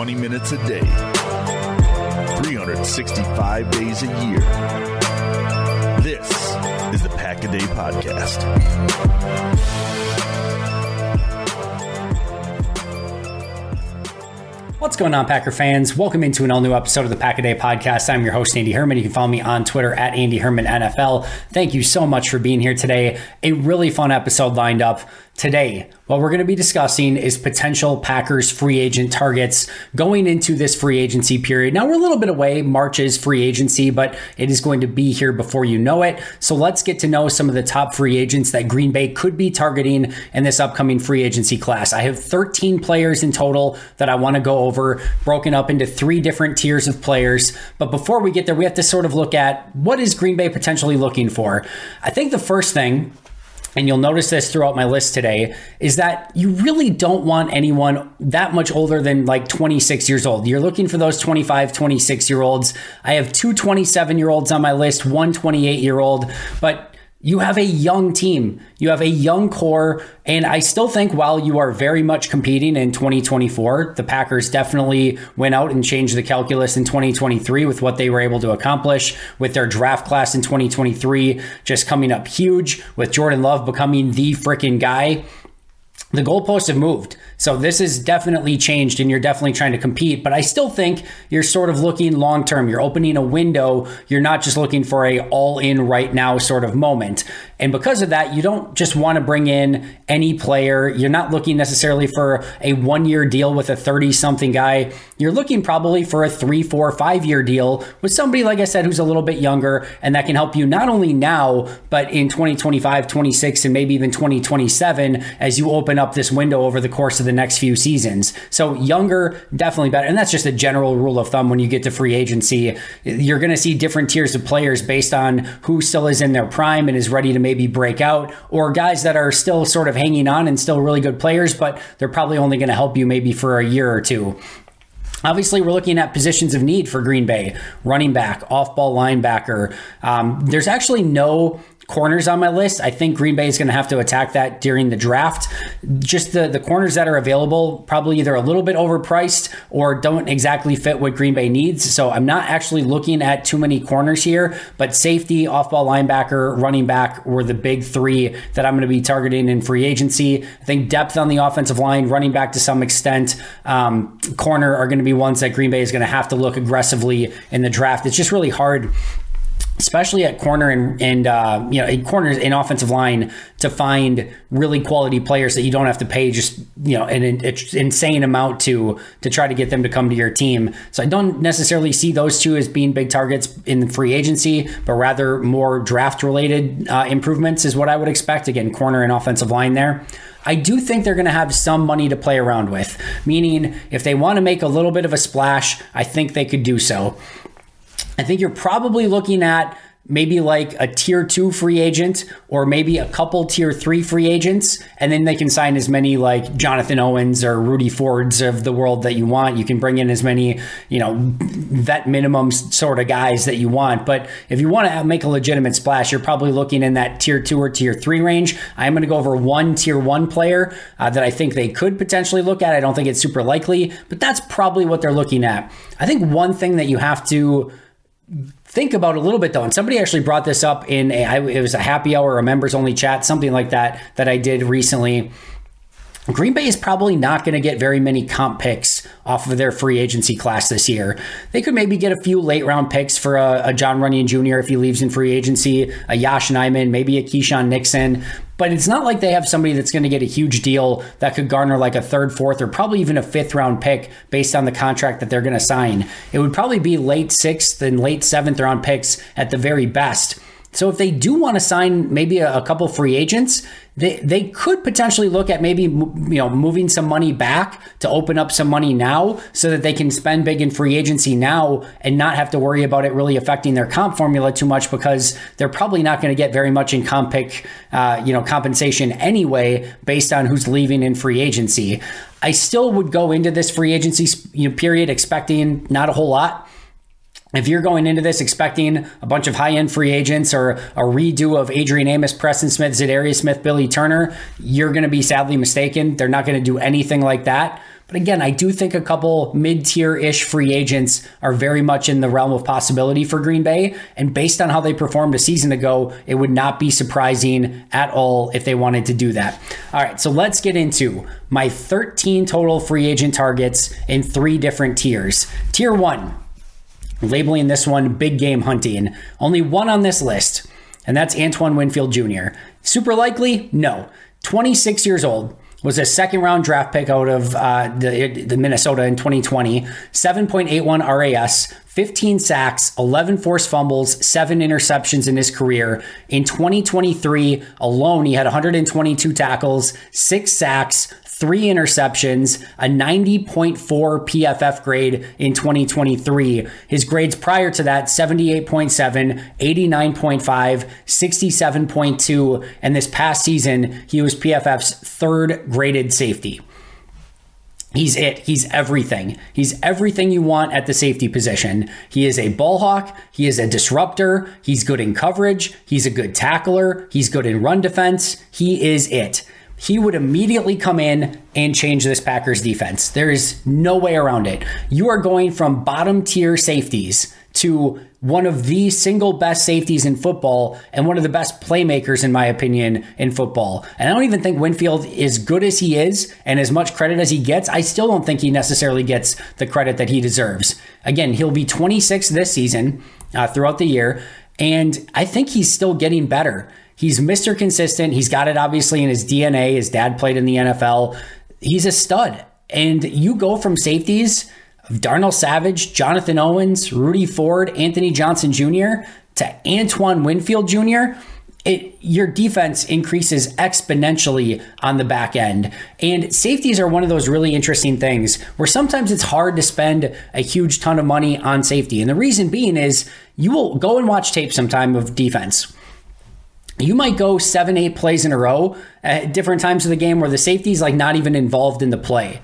20 minutes a day, 365 days a year. This is the Pack a Day Podcast. What's going on, Packer fans? Welcome into an all new episode of the Pack a Day podcast. I'm your host, Andy Herman. You can follow me on Twitter at Andy Herman NFL. Thank you so much for being here today. A really fun episode lined up. Today, what we're going to be discussing is potential Packers free agent targets going into this free agency period. Now, we're a little bit away. March is free agency, but it is going to be here before you know it. So let's get to know some of the top free agents that Green Bay could be targeting in this upcoming free agency class. I have 13 players in total that I want to go over, broken up into three different tiers of players. But before we get there, we have to sort of look at what is Green Bay potentially looking for. I think the first thing and you'll notice this throughout my list today, is that you really don't want anyone that much older than like 26 years old. You're looking for those 25, 26 year olds. I have two 27 year olds on my list, one 28 year old, but you have a young team, you have a young core, and I still think while you are very much competing in 2024, the Packers definitely went out and changed the calculus in 2023 with what they were able to accomplish with their draft class in 2023 just coming up huge, with Jordan Love becoming the freaking guy. The goalposts have moved. So this is definitely changed and you're definitely trying to compete, but I still think you're sort of looking long term. You're opening a window. You're not just looking for a all in right now sort of moment. And because of that, you don't just want to bring in any player. You're not looking necessarily for a one year deal with a 30 something guy. You're looking probably for a three, four, five year deal with somebody, like I said, who's a little bit younger and that can help you not only now, but in 2025, 26, and maybe even 2027 as you open up this window over the course of the next few seasons. So younger, definitely better. And that's just a general rule of thumb when you get to free agency. You're going to see different tiers of players based on who still is in their prime and is ready to maybe break out, or guys that are still sort of hanging on and still really good players, but they're probably only going to help you maybe for a year or two. Obviously, we're looking at positions of need for Green Bay running back, off ball linebacker. Um, there's actually no corners on my list. I think Green Bay is going to have to attack that during the draft. Just the, the corners that are available, probably either a little bit overpriced or don't exactly fit what Green Bay needs. So I'm not actually looking at too many corners here, but safety, off ball linebacker, running back were the big three that I'm going to be targeting in free agency. I think depth on the offensive line, running back to some extent, um, corner are going to be ones that Green Bay is going to have to look aggressively in the draft. It's just really hard especially at corner and, and uh, you know in corners in offensive line to find really quality players that you don't have to pay just you know an, an, insane amount to to try to get them to come to your team. So I don't necessarily see those two as being big targets in free agency, but rather more draft related uh, improvements is what I would expect. Again, corner and offensive line there. I do think they're going to have some money to play around with, meaning if they want to make a little bit of a splash, I think they could do so. I think you're probably looking at maybe like a tier two free agent or maybe a couple tier three free agents. And then they can sign as many like Jonathan Owens or Rudy Fords of the world that you want. You can bring in as many, you know, vet minimum sort of guys that you want. But if you want to make a legitimate splash, you're probably looking in that tier two or tier three range. I'm going to go over one tier one player uh, that I think they could potentially look at. I don't think it's super likely, but that's probably what they're looking at. I think one thing that you have to think about a little bit though and somebody actually brought this up in a it was a happy hour a members only chat something like that that i did recently Green Bay is probably not going to get very many comp picks off of their free agency class this year. They could maybe get a few late round picks for a, a Jon Runyan Jr. if he leaves in free agency, a Yosh Nijman, maybe a Keisean Nixon. But it's not like they have somebody that's going to get a huge deal that could garner like a third, fourth, or probably even a fifth round pick based on the contract that they're going to sign. It would probably be late sixth and late seventh round picks at the very best. So if they do want to sign maybe a, a, couple free agents, they they could potentially look at maybe you know moving some money back to open up some money now so that they can spend big in free agency now and not have to worry about it really affecting their comp formula too much because they're probably not going to get very much in comp pick uh, you know compensation anyway based on who's leaving in free agency. I still would go into this free agency you know, period expecting not a whole lot if you're going into this expecting a bunch of high end free agents or a redo of Adrian Amos, Preston Smith, Za'Darius Smith, Billy Turner, you're going to be sadly mistaken. They're not going to do anything like that. But again, I do think a couple mid tier ish free agents are very much in the realm of possibility for Green Bay. And based on how they performed a season ago, it would not be surprising at all if they wanted to do that. All right, so let's get into my 13 total free agent targets in three different tiers. Tier one, labeling this one big game hunting. Only one on this list, and that's Antoine Winfield Jr. Super likely? No. 26 years old was a second round draft pick out of uh, the, the Minnesota in 2020. 7.81 RAS, 15 sacks, 11 forced fumbles, seven interceptions in his career. In 2023 alone, he had 122 tackles, six sacks, three interceptions, a 90.4 PFF grade in 2023. His grades prior to that 78.7, 89.5, 67.2, and this past season, he was PFF's third graded safety. He's it. He's everything. He's everything you want at the safety position. He is a ball hawk. He is a disruptor. He's good in coverage. He's a good tackler. He's good in run defense. He is it he would immediately come in and change this Packers defense. There is no way around it. You are going from bottom tier safeties to one of the single best safeties in football and one of the best playmakers, in my opinion, in football. And I don't even think Winfield, as good as he is and as much credit as he gets, I still don't think he necessarily gets the credit that he deserves. Again, he'll be 26 this season uh, throughout the year. And I think he's still getting better. He's Mr. Consistent. He's got it obviously in his DNA. His dad played in the NFL. He's a stud. And you go from safeties of Darnell Savage, Jonathan Owens, Rudy Ford, Anthony Johnson Jr. to Antoine Winfield Jr. It, your defense increases exponentially on the back end. And safeties are one of those really interesting things where sometimes it's hard to spend a huge ton of money on safety. And the reason being is you will go and watch tape sometime of defense you might go seven, eight plays in a row at different times of the game where the safety is like not even involved in the play.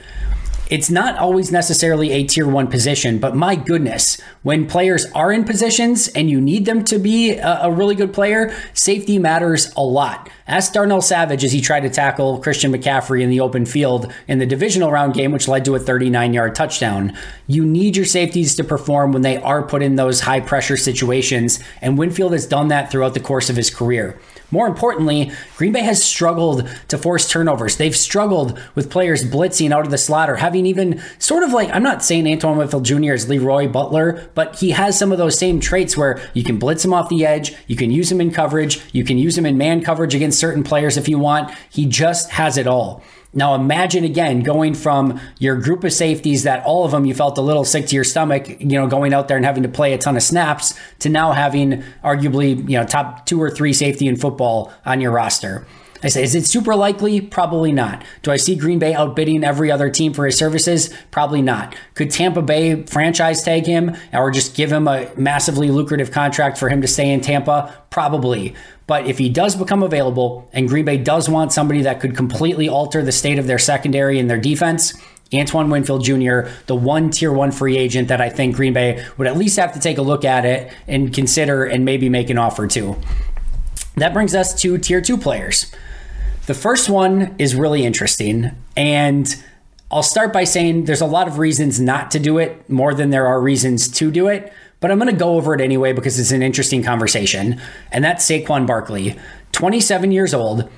It's not always necessarily a tier one position, but my goodness, when players are in positions and you need them to be a, a really good player, safety matters a lot. Ask Darnell Savage as he tried to tackle Christian McCaffrey in the open field in the divisional round game, which led to a 39 yard touchdown. You need your safeties to perform when they are put in those high pressure situations, and Winfield has done that throughout the course of his career. More importantly, Green Bay has struggled to force turnovers. They've struggled with players blitzing out of the slot or having even sort of like, I'm not saying Antoine Winfield Jr. is Leroy Butler, but he has some of those same traits where you can blitz him off the edge, you can use him in coverage, you can use him in man coverage against certain players if you want. He just has it all. Now imagine again going from your group of safeties that all of them you felt a little sick to your stomach, you know, going out there and having to play a ton of snaps to now having arguably, you know, top two or three safety in football on your roster. I say, is it super likely? Probably not. Do I see Green Bay outbidding every other team for his services? Probably not. Could Tampa Bay franchise tag him or just give him a massively lucrative contract for him to stay in Tampa? Probably. But if he does become available and Green Bay does want somebody that could completely alter the state of their secondary and their defense, Antoine Winfield Jr., the one tier one free agent that I think Green Bay would at least have to take a look at it and consider and maybe make an offer to. That brings us to tier two players. The first one is really interesting. And I'll start by saying there's a lot of reasons not to do it more than there are reasons to do it but I'm going to go over it anyway because it's an interesting conversation. And that's Saquon Barkley, 27 years old.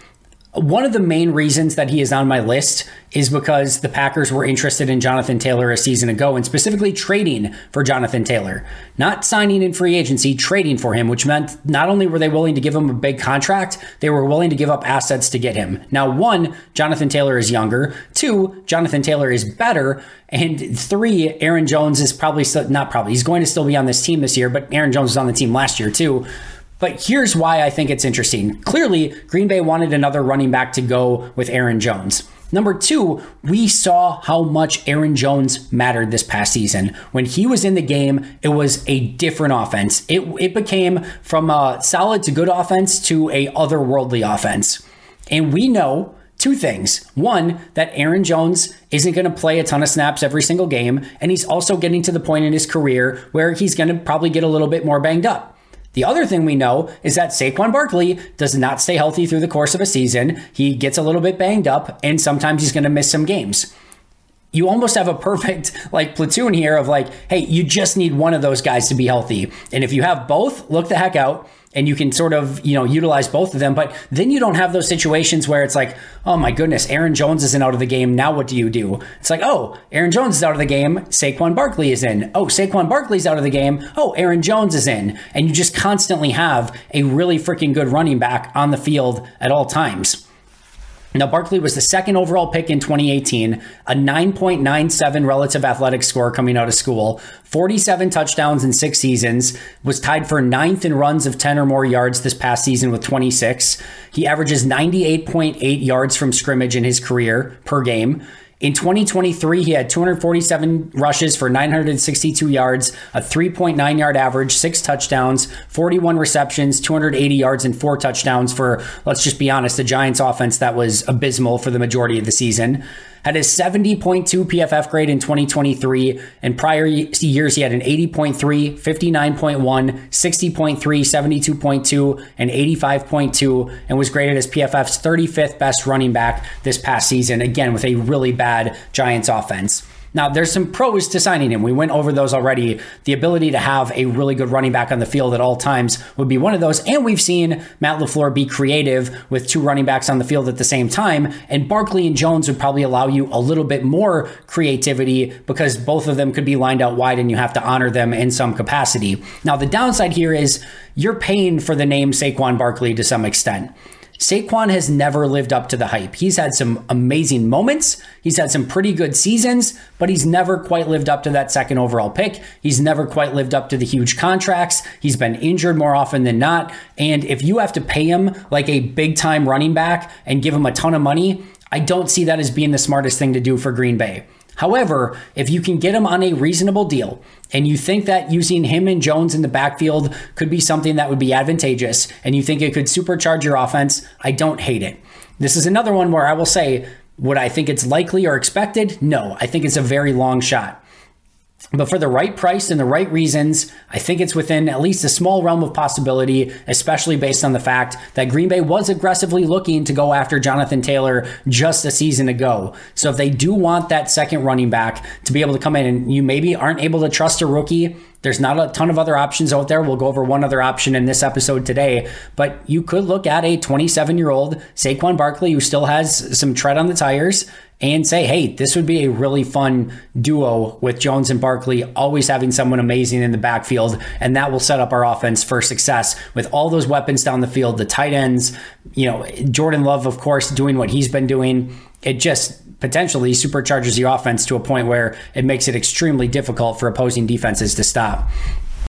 One of the main reasons that he is on my list is because the Packers were interested in Jonathan Taylor a season ago and specifically trading for Jonathan Taylor. Not signing in free agency, trading for him, which meant not only were they willing to give him a big contract, they were willing to give up assets to get him. Now, one, Jonathan Taylor is younger. Two, Jonathan Taylor is better. And three, Aaron Jones is probably still, not probably, he's going to still be on this team this year, but Aaron Jones was on the team last year too. But here's why I think it's interesting. Clearly, Green Bay wanted another running back to go with Aaron Jones. Number two, we saw how much Aaron Jones mattered this past season. When he was in the game, it was a different offense. It, it became from a solid to good offense to a otherworldly offense. And we know two things. One, that Aaron Jones isn't going to play a ton of snaps every single game. And he's also getting to the point in his career where he's going to probably get a little bit more banged up. The other thing we know is that Saquon Barkley does not stay healthy through the course of a season. He gets a little bit banged up, and sometimes he's going to miss some games. You almost have a perfect like platoon here of like, hey, you just need one of those guys to be healthy. And if you have both, look the heck out and you can sort of, you know, utilize both of them. But then you don't have those situations where it's like, oh my goodness, Aaron Jones isn't out of the game. Now what do you do? It's like, oh, Aaron Jones is out of the game. Saquon Barkley is in. Oh, Saquon Barkley's out of the game. Oh, Aaron Jones is in. And you just constantly have a really freaking good running back on the field at all times. Now, Barkley was the second overall pick in 2018, a 9.97 relative athletic score coming out of school, 47 touchdowns in six seasons, was tied for ninth in runs of 10 or more yards this past season with 26. He averages 98.8 yards from scrimmage in his career per game. In 2023, he had 247 rushes for 962 yards, a 3.9 yard average, six touchdowns, 41 receptions, 280 yards, and four touchdowns for, let's just be honest, the Giants offense that was abysmal for the majority of the season had a 70.2 PFF grade in 2023. In prior years, he had an 80.3, 59.1, 60.3, 72.2, and 85.2, and was graded as PFF's 35th best running back this past season, again, with a really bad Giants offense. Now, there's some pros to signing him. We went over those already. The ability to have a really good running back on the field at all times would be one of those. And we've seen Matt LaFleur be creative with two running backs on the field at the same time. And Barkley and Jones would probably allow you a little bit more creativity because both of them could be lined out wide and you have to honor them in some capacity. Now, the downside here is you're paying for the name Saquon Barkley to some extent. Saquon has never lived up to the hype. He's had some amazing moments. He's had some pretty good seasons, but he's never quite lived up to that second overall pick. He's never quite lived up to the huge contracts. He's been injured more often than not. And if you have to pay him like a big time running back and give him a ton of money, I don't see that as being the smartest thing to do for Green Bay. However, if you can get him on a reasonable deal and you think that using him and Jones in the backfield could be something that would be advantageous and you think it could supercharge your offense, I don't hate it. This is another one where I will say, would I think it's likely or expected? No, I think it's a very long shot. But for the right price and the right reasons, I think it's within at least a small realm of possibility, especially based on the fact that Green Bay was aggressively looking to go after Jonathan Taylor just a season ago. So if they do want that second running back to be able to come in and you maybe aren't able to trust a rookie, there's not a ton of other options out there. We'll go over one other option in this episode today, but you could look at a 27 year old Saquon Barkley who still has some tread on the tires and say, hey, this would be a really fun duo with Jones and Barkley, always having someone amazing in the backfield. And that will set up our offense for success with all those weapons down the field, the tight ends, you know, Jordan Love, of course, doing what he's been doing. It just potentially supercharges the offense to a point where it makes it extremely difficult for opposing defenses to stop.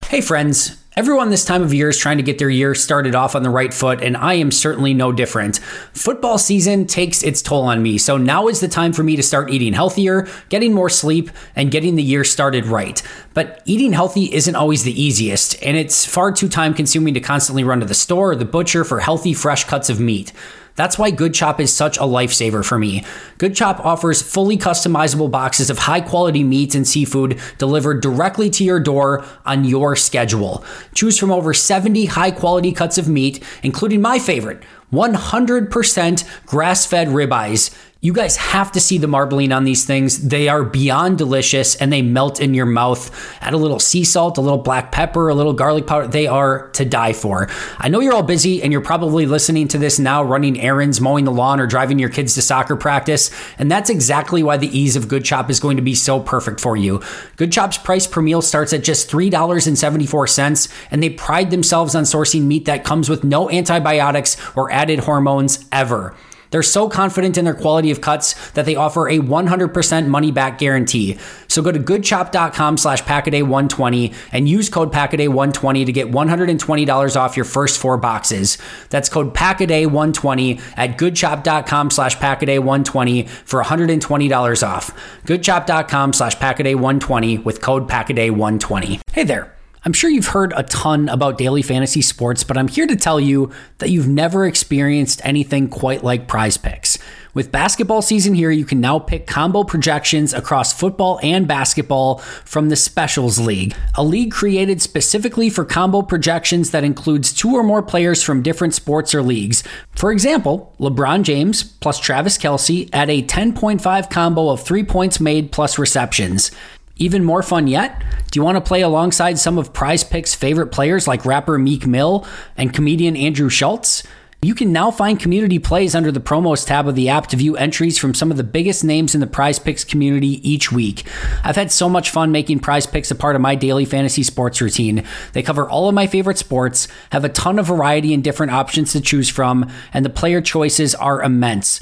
Hey, friends. Everyone this time of year is trying to get their year started off on the right foot, and I am certainly no different. Football season takes its toll on me, so now is the time for me to start eating healthier, getting more sleep, and getting the year started right. But eating healthy isn't always the easiest, and it's far too time consuming to constantly run to the store or the butcher for healthy, fresh cuts of meat. That's why Good Chop is such a lifesaver for me. Good Chop offers fully customizable boxes of high quality meats and seafood delivered directly to your door on your schedule. Choose from over 70 high quality cuts of meat, including my favorite 100% grass fed ribeyes you guys have to see the marbling on these things. They are beyond delicious and they melt in your mouth. Add a little sea salt, a little black pepper, a little garlic powder. They are to die for. I know you're all busy and you're probably listening to this now, running errands, mowing the lawn, or driving your kids to soccer practice. And that's exactly why the ease of Good Chop is going to be so perfect for you. Good Chop's price per meal starts at just $3.74, and they pride themselves on sourcing meat that comes with no antibiotics or added hormones ever. They're so confident in their quality of cuts that they offer a 100% money back guarantee. So go to goodchop.com slash packaday120 and use code packaday120 to get $120 off your first four boxes. That's code packaday120 at goodchop.com slash packaday120 for $120 off. goodchop.com slash packaday120 with code packaday120. Hey there. I'm sure you've heard a ton about daily fantasy sports, but I'm here to tell you that you've never experienced anything quite like prize picks. With basketball season here, you can now pick combo projections across football and basketball from the Specials League, a league created specifically for combo projections that includes two or more players from different sports or leagues. For example, LeBron James plus Travis Kelce at a 10.5 combo of three points made plus receptions. Even more fun yet? Do you want to play alongside some of Prize Picks' favorite players like rapper Meek Mill and comedian Andrew Schulz? You can now find community plays under the promos tab of the app to view entries from some of the biggest names in the prize picks community each week. I've had so much fun making prize picks a part of my daily fantasy sports routine. They cover all of my favorite sports, have a ton of variety and different options to choose from, and the player choices are immense.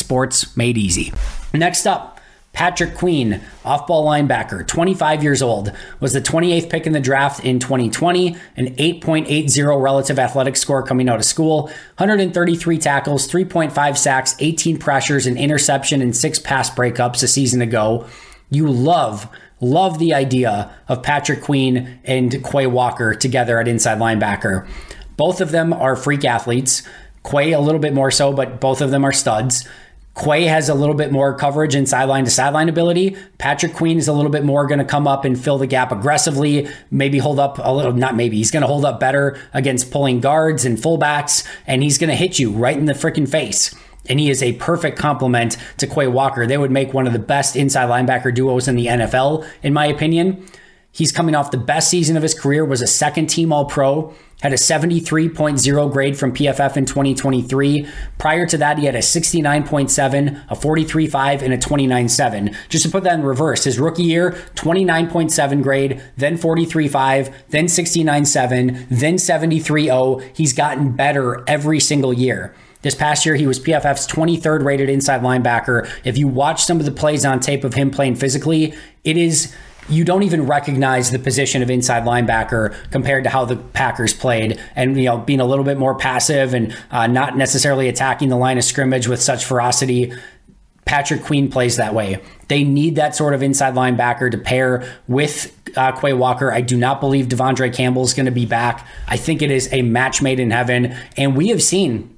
sports made easy. Next up, Patrick Queen, off ball linebacker, 25 years old, was the 28th pick in the draft in 2020, an 8.80 relative athletic score coming out of school, 133 tackles, 3.5 sacks, 18 pressures, an interception, and six pass breakups a season ago. You love, love the idea of Patrick Queen and Quay Walker together at inside linebacker. Both of them are freak athletes. Quay a little bit more so, but both of them are studs. Quay has a little bit more coverage and sideline to sideline ability. Patrick Queen is a little bit more going to come up and fill the gap aggressively, maybe hold up a little, not maybe, he's going to hold up better against pulling guards and fullbacks, and he's going to hit you right in the freaking face. And he is a perfect complement to Quay Walker. They would make one of the best inside linebacker duos in the NFL, in my opinion. He's coming off the best season of his career, was a second team All Pro, had a 73.0 grade from PFF in 2023. Prior to that, he had a 69.7, a 43.5, and a 29.7. Just to put that in reverse, his rookie year, 29.7 grade, then 43.5, then 69.7, then 73.0. He's gotten better every single year. This past year, he was PFF's 23rd rated inside linebacker. If you watch some of the plays on tape of him playing physically, it is you don't even recognize the position of inside linebacker compared to how the Packers played, and you know being a little bit more passive and uh, not necessarily attacking the line of scrimmage with such ferocity. Patrick Queen plays that way. They need that sort of inside linebacker to pair with uh, Quay Walker. I do not believe De'Vondre Campbell is going to be back. I think it is a match made in heaven, and we have seen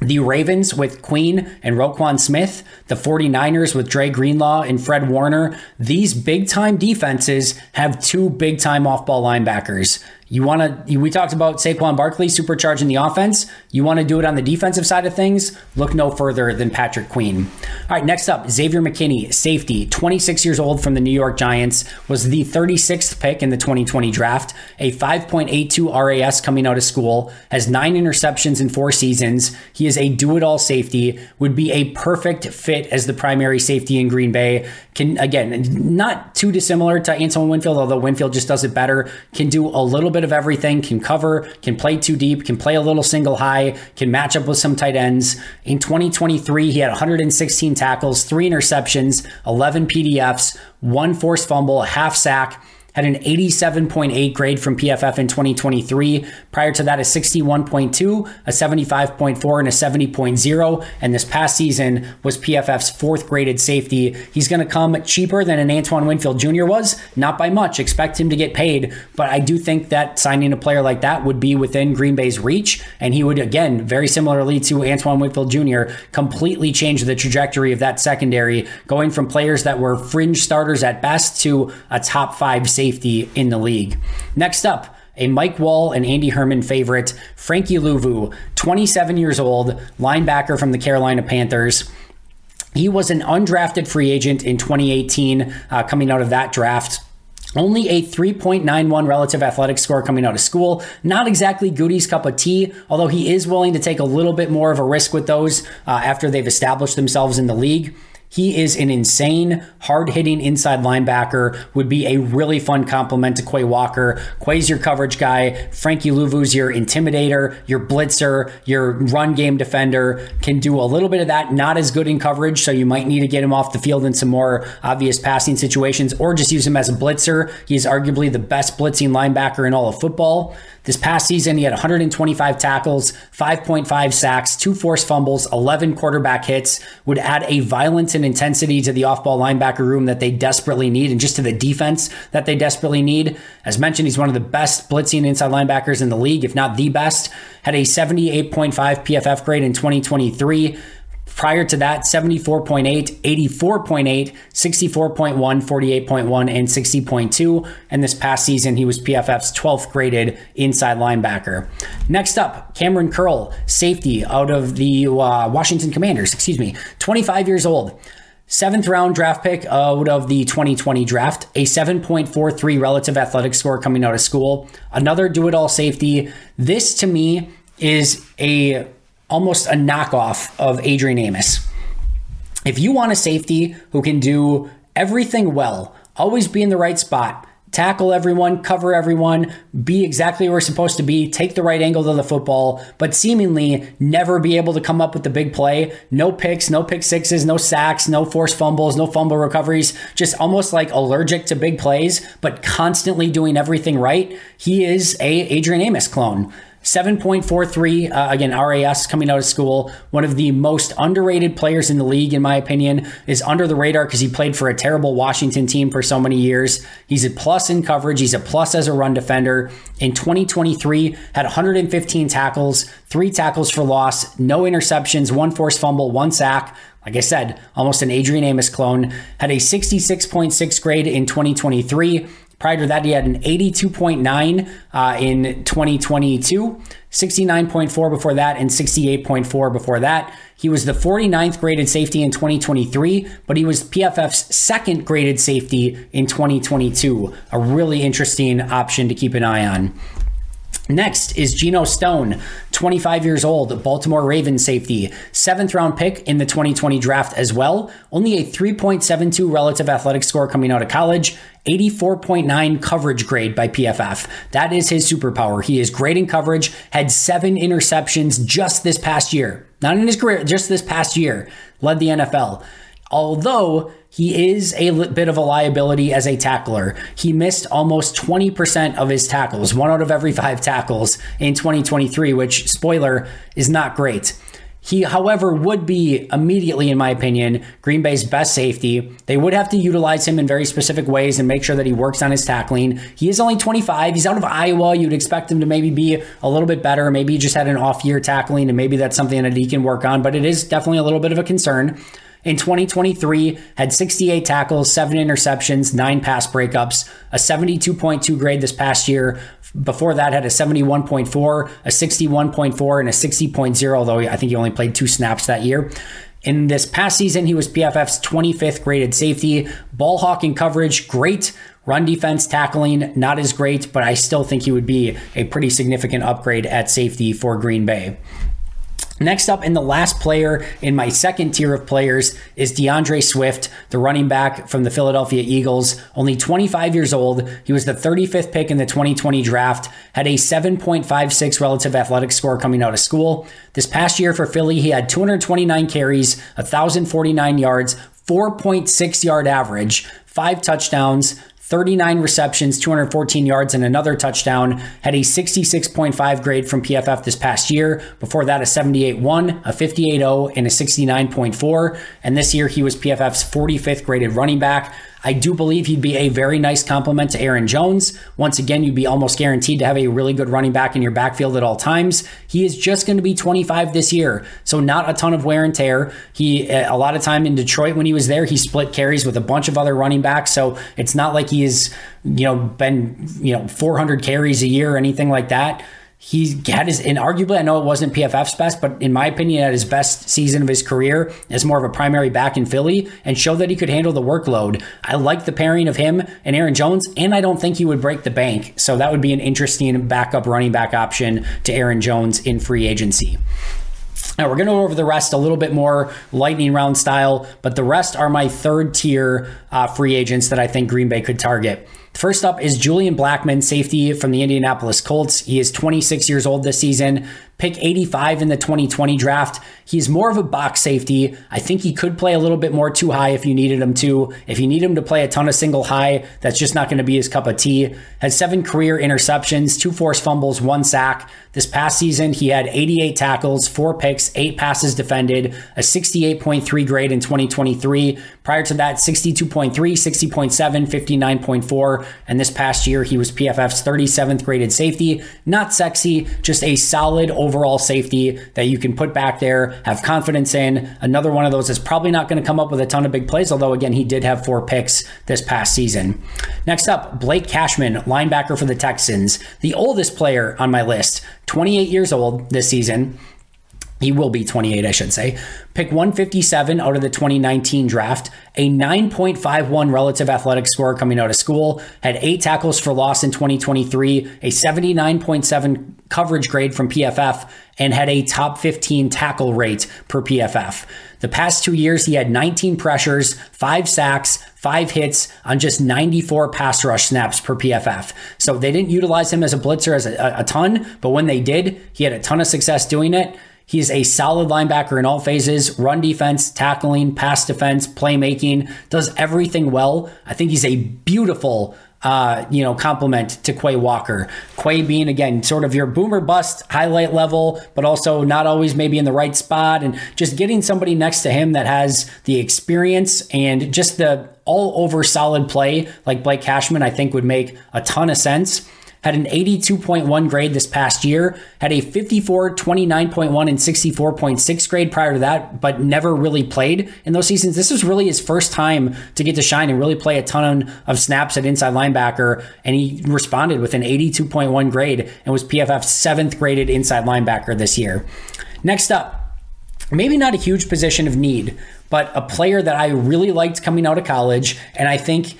the Ravens with Queen and Roquan Smith, the 49ers with Dre Greenlaw and Fred Warner. These big time defenses have two big time off ball linebackers. You want to, we talked about Saquon Barkley supercharging the offense. You want to do it on the defensive side of things? Look no further than Patrick Queen. All right, next up, Xavier McKinney, safety, 26 years old from the New York Giants, was the 36th pick in the 2020 draft, a 5.82 RAS coming out of school, has nine interceptions in four seasons. He is a do it all safety, would be a perfect fit as the primary safety in Green Bay. Can, again, not too dissimilar to Antoine Winfield, although Winfield just does it better, can do a little bit bit of everything, can cover, can play too deep, can play a little single high, can match up with some tight ends. In 2023, he had 116 tackles, three interceptions, 11 PDFs, one forced fumble, a half sack had an 87.8 grade from PFF in 2023. Prior to that, a 61.2, a 75.4, and a 70.0. And this past season was PFF's fourth graded safety. He's going to come cheaper than an Antoine Winfield Jr. was, not by much. Expect him to get paid, but I do think that signing a player like that would be within Green Bay's reach. And he would, again, very similarly to Antoine Winfield Jr., completely change the trajectory of that secondary, going from players that were fringe starters at best to a top five safety in the league. Next up, a Mike Wall and Andy Herman favorite, Frankie Luvu, 27 years old, linebacker from the Carolina Panthers. He was an undrafted free agent in 2018, uh, coming out of that draft. Only a 3.91 relative athletic score coming out of school. Not exactly Gutey's cup of tea, although he is willing to take a little bit more of a risk with those uh, after they've established themselves in the league. He is an insane, hard hitting inside linebacker, would be a really fun complement to Quay Walker. Quay's your coverage guy. Frankie Luvu's your intimidator, your blitzer, your run game defender. Can do a little bit of that, not as good in coverage, so you might need to get him off the field in some more obvious passing situations or just use him as a blitzer. He is arguably the best blitzing linebacker in all of football. This past season, he had 125 tackles, 5.5 sacks, two forced fumbles, 11 quarterback hits, would add a violence and intensity to the off ball linebacker room that they desperately need and just to the defense that they desperately need. As mentioned, he's one of the best blitzing inside linebackers in the league, if not the best. Had a 78.5 PFF grade in 2023. Prior to that, 74.8, 84.8, 64.1, 48.1, and 60.2. And this past season, he was PFF's 12th graded inside linebacker. Next up, Kamren Curl, safety out of the uh, Washington Commanders, excuse me, 25 years old. Seventh round draft pick out of the 2020 draft, a 7.43 relative athletic score coming out of school. Another do it all safety. This to me is a almost a knockoff of Adrian Amos. If you want a safety who can do everything well, always be in the right spot, tackle everyone, cover everyone, be exactly where we're supposed to be, take the right angle to the football, but seemingly never be able to come up with the big play. No picks, no pick sixes, no sacks, no forced fumbles, no fumble recoveries, just almost like allergic to big plays, but constantly doing everything right. He is a Adrian Amos clone. 7.43, uh, again, RAS coming out of school. One of the most underrated players in the league, in my opinion, is under the radar because he played for a terrible Washington team for so many years. He's a plus in coverage, he's a plus as a run defender. In 2023, had 115 tackles, three tackles for loss, no interceptions, one forced fumble, one sack. Like I said, almost an Adrian Amos clone. Had a 66.6 grade in 2023 Prior to that, he had an 82.9 uh, in 2022, 69.4 before that, and 68.4 before that. He was the 49th graded safety in 2023, but he was PFF's second graded safety in 2022. A really interesting option to keep an eye on. Next is Geno Stone, 25 years old, Baltimore Ravens safety, seventh round pick in the 2020 draft as well. Only a 3.72 relative athletic score coming out of college, 84.9 coverage grade by PFF. That is his superpower. He is great in coverage, had seven interceptions just this past year. Not in his career, just this past year. Led the NFL. Although he is a bit of a liability as a tackler. He missed almost 20% of his tackles, one out of every five tackles in 2023, which, spoiler, is not great. He, however, would be immediately, in my opinion, Green Bay's best safety. They would have to utilize him in very specific ways and make sure that he works on his tackling. He is only 25. He's out of Iowa. You'd expect him to maybe be a little bit better. Maybe he just had an off year tackling, and maybe that's something that he can work on, but it is definitely a little bit of a concern in 2023 had 68 tackles, 7 interceptions, 9 pass breakups, a 72.2 grade this past year. Before that had a 71.4, a 61.4 and a 60.0 though I think he only played 2 snaps that year. In this past season, he was PFF's 25th graded safety. Ball hawking coverage, great. Run defense tackling, not as great, but I still think he would be a pretty significant upgrade at safety for Green Bay. Next up, in the last player in my second tier of players is D'Andre Swift, the running back from the Philadelphia Eagles, only 25 years old. He was the 35th pick in the 2020 draft, had a 7.56 relative athletic score coming out of school. This past year for Philly, he had 229 carries, 1,049 yards, 4.6 yard average, five touchdowns, 39 receptions, 214 yards, and another touchdown. Had a 66.5 grade from PFF this past year. Before that, a 78.1, a 58.0, and a 69.4. And this year, he was PFF's 45th graded running back. I do believe he'd be a very nice complement to Aaron Jones. Once again, you'd be almost guaranteed to have a really good running back in your backfield at all times. He is just going to be 25 this year, so not a ton of wear and tear. He a lot of time in Detroit when he was there, he split carries with a bunch of other running backs, so it's not like he is, you know, been, you know, 400 carries a year or anything like that he had his, and arguably, I know it wasn't PFF's best, but in my opinion, at his best season of his career as more of a primary back in Philly and showed that he could handle the workload. I like the pairing of him and Aaron Jones, and I don't think he would break the bank. So that would be an interesting backup running back option to Aaron Jones in free agency. Now we're going to go over the rest a little bit more lightning round style, but the rest are my third tier uh, free agents that I think Green Bay could target. First up is Julian Blackmon, safety from the Indianapolis Colts. He is 26 years old this season pick 85 in the 2020 draft. He's more of a box safety. I think he could play a little bit more too high if you needed him to. If you need him to play a ton of single high, that's just not going to be his cup of tea. Has seven career interceptions, two forced fumbles, one sack. This past season, he had 88 tackles, four picks, eight passes defended, a 68.3 grade in 2023. Prior to that, 62.3, 60.7, 59.4. And this past year, he was PFF's 37th graded safety. Not sexy, just a solid overall safety that you can put back there, have confidence in. Another one of those is probably not going to come up with a ton of big plays, although, again, he did have four picks this past season. Next up, Blake Cashman, linebacker for the Texans, the oldest player on my list, 28 years old this season. He will be 28, I should say. Pick 157 out of the 2019 draft, a 9.51 relative athletic score coming out of school, had eight tackles for loss in 2023, a 79.7 coverage grade from PFF, and had a top 15 tackle rate per PFF. The past two years, he had 19 pressures, five sacks, five hits on just 94 pass rush snaps per PFF. So they didn't utilize him as a blitzer as a, a ton, but when they did, he had a ton of success doing it. He's a solid linebacker in all phases run defense, tackling, pass defense, playmaking, does everything well. I think he's a beautiful uh, you know, compliment to Quay Walker. Quay being again sort of your boomer bust highlight level, but also not always maybe in the right spot, and just getting somebody next to him that has the experience and just the all over solid play like Blake Cashman, I think would make a ton of sense had an 82.1 grade this past year, had a 54, 29.1, and 64.6 grade prior to that, but never really played in those seasons. This was really his first time to get to shine and really play a ton of snaps at inside linebacker, and he responded with an 82.1 grade and was PFF's seventh graded inside linebacker this year. Next up, maybe not a huge position of need, but a player that I really liked coming out of college, and I think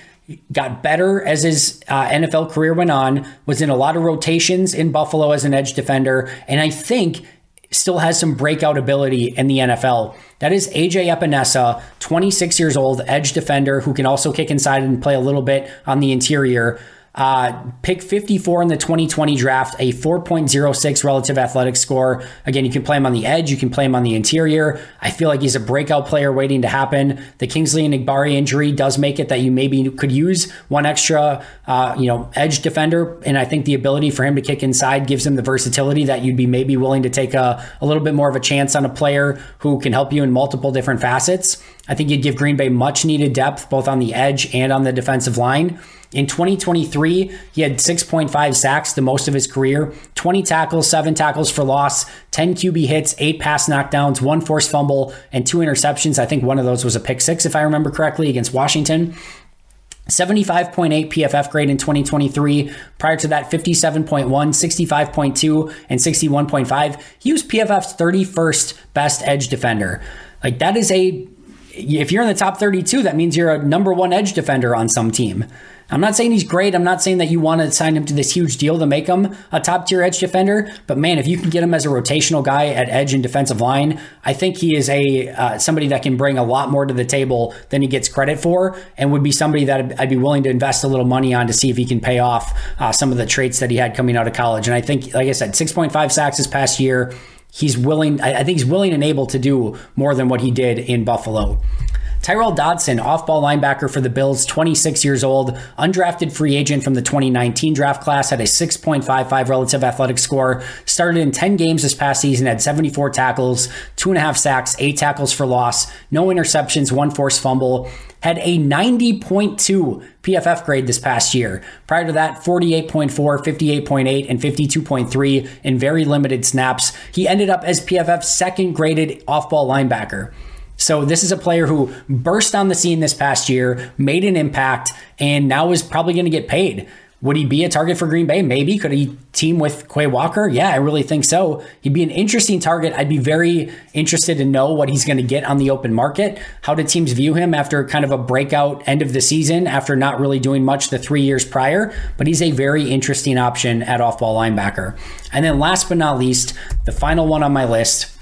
got better as his uh, NFL career went on, was in a lot of rotations in Buffalo as an edge defender, and I think still has some breakout ability in the NFL. That is AJ Epenesa, 26 years old, edge defender who can also kick inside and play a little bit on the interior. Uh, pick 54 in the 2020 draft, a 4.06 relative athletic score. Again, you can play him on the edge, you can play him on the interior. I feel like he's a breakout player waiting to happen. The Kingsley Enagbare injury does make it that you maybe could use one extra, uh, you know, edge defender, and I think the ability for him to kick inside gives him the versatility that you'd be maybe willing to take a, a little bit more of a chance on a player who can help you in multiple different facets. I think you'd give Green Bay much needed depth both on the edge and on the defensive line. In 2023, he had 6.5 sacks, the most of his career, 20 tackles, seven tackles for loss, 10 QB hits, eight pass knockdowns, one forced fumble, and two interceptions. I think one of those was a pick six, if I remember correctly, against Washington. 75.8 PFF grade in 2023. Prior to that, 57.1, 65.2, and 61.5. He was PFF's 31st best edge defender. Like that is a, if you're in the top 32, that means you're a number one edge defender on some team. I'm not saying he's great. I'm not saying that you want to sign him to this huge deal to make him a top tier edge defender. But man, if you can get him as a rotational guy at edge and defensive line, I think he is a uh, somebody that can bring a lot more to the table than he gets credit for, and would be somebody that I'd be willing to invest a little money on to see if he can pay off uh, some of the traits that he had coming out of college. And I think, like I said, 6.5 sacks this past year. He's willing. I think he's willing and able to do more than what he did in Buffalo. Tyrel Dodson, off ball linebacker for the Bills, 26 years old, undrafted free agent from the 2019 draft class, had a 6.55 relative athletic score, started in 10 games this past season, had 74 tackles, two and a half sacks, eight tackles for loss, no interceptions, one forced fumble. Had a 90.2 PFF grade this past year. Prior to that, 48.4, 58.8, and 52.3 in very limited snaps. He ended up as PFF's second graded off ball linebacker. So this is a player who burst on the scene this past year, made an impact, and now is probably going to get paid. Would he be a target for Green Bay? Maybe. Could he team with Quay Walker? Yeah, I really think so. He'd be an interesting target. I'd be very interested to know what he's going to get on the open market. How do teams view him after kind of a breakout end of the season after not really doing much the three years prior? But he's a very interesting option at off ball linebacker. And then last but not least, the final one on my list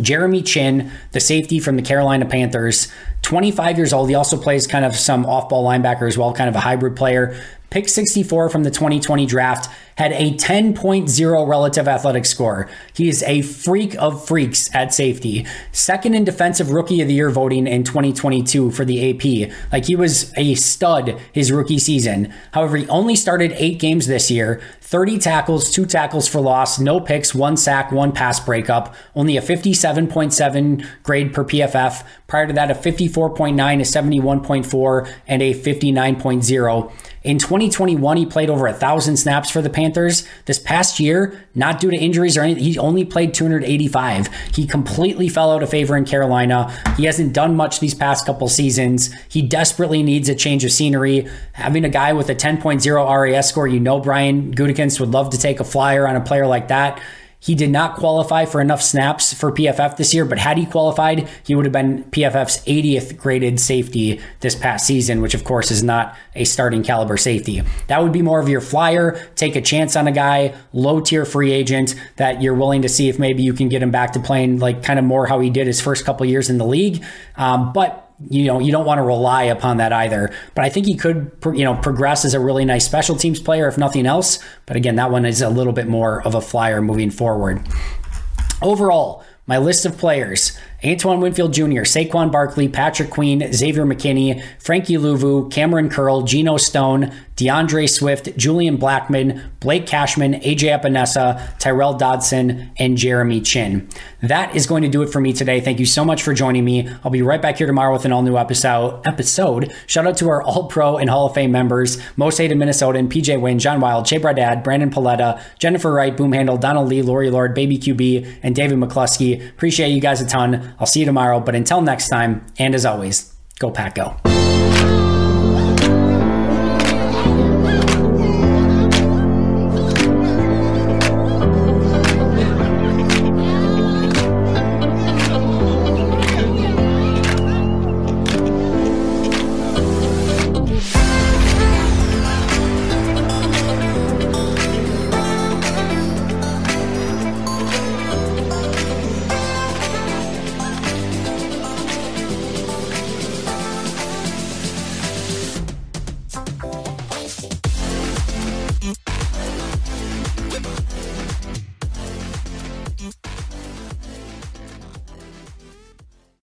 Jeremy Chinn, the safety from the Carolina Panthers, 25 years old. He also plays kind of some off ball linebacker as well, kind of a hybrid player. Pick 64 from the 2020 draft had a 10.0 relative athletic score. He is a freak of freaks at safety. Second in defensive rookie of the year voting in 2022 for the AP. Like he was a stud his rookie season. However, he only started eight games this year 30 tackles, two tackles for loss, no picks, one sack, one pass breakup, only a 57.7 grade per PFF. Prior to that, a 54.9, a 71.4, and a 59.0. In 2021, he played over a thousand snaps for the Panthers. This past year, not due to injuries or anything, he only played 285. He completely fell out of favor in Carolina. He hasn't done much these past couple seasons. He desperately needs a change of scenery. Having a guy with a 10.0 RAS score, you know Brian Gutekunst would love to take a flyer on a player like that. He did not qualify for enough snaps for PFF this year, but had he qualified, he would have been PFF's 80th graded safety this past season, which of course is not a starting caliber safety. That would be more of your flyer, take a chance on a guy, low tier free agent that you're willing to see if maybe you can get him back to playing like kind of more how he did his first couple years in the league. Um, but you know you don't want to rely upon that either. But i think he could you know progress as a really nice special teams player if nothing else. But again that one is a little bit more of a flyer moving forward. Overall my list of players Antoine Winfield Jr., Saquon Barkley, Patrick Queen, Xavier McKinney, Frankie Luvu, Kamren Curl, Geno Stone, D'Andre Swift, Julian Blackmon, Blake Cashman, AJ Epenesa, Tyrel Dodson, and Jeremy Chinn. That is going to do it for me today. Thank you so much for joining me. I'll be right back here tomorrow with an all new episode. Episode. Shout out to our All Pro and Hall of Fame members: Most Hated Minnesotan, PJ Wynn, John Wild, Jay Bradad, Brandon Paletta, Jennifer Wright, Boom Handle, Donald Lee, Lori Lord, Baby QB, and David McCluskey. Appreciate you guys a ton. I'll see you tomorrow. But until next time, and as always, go Pack Go.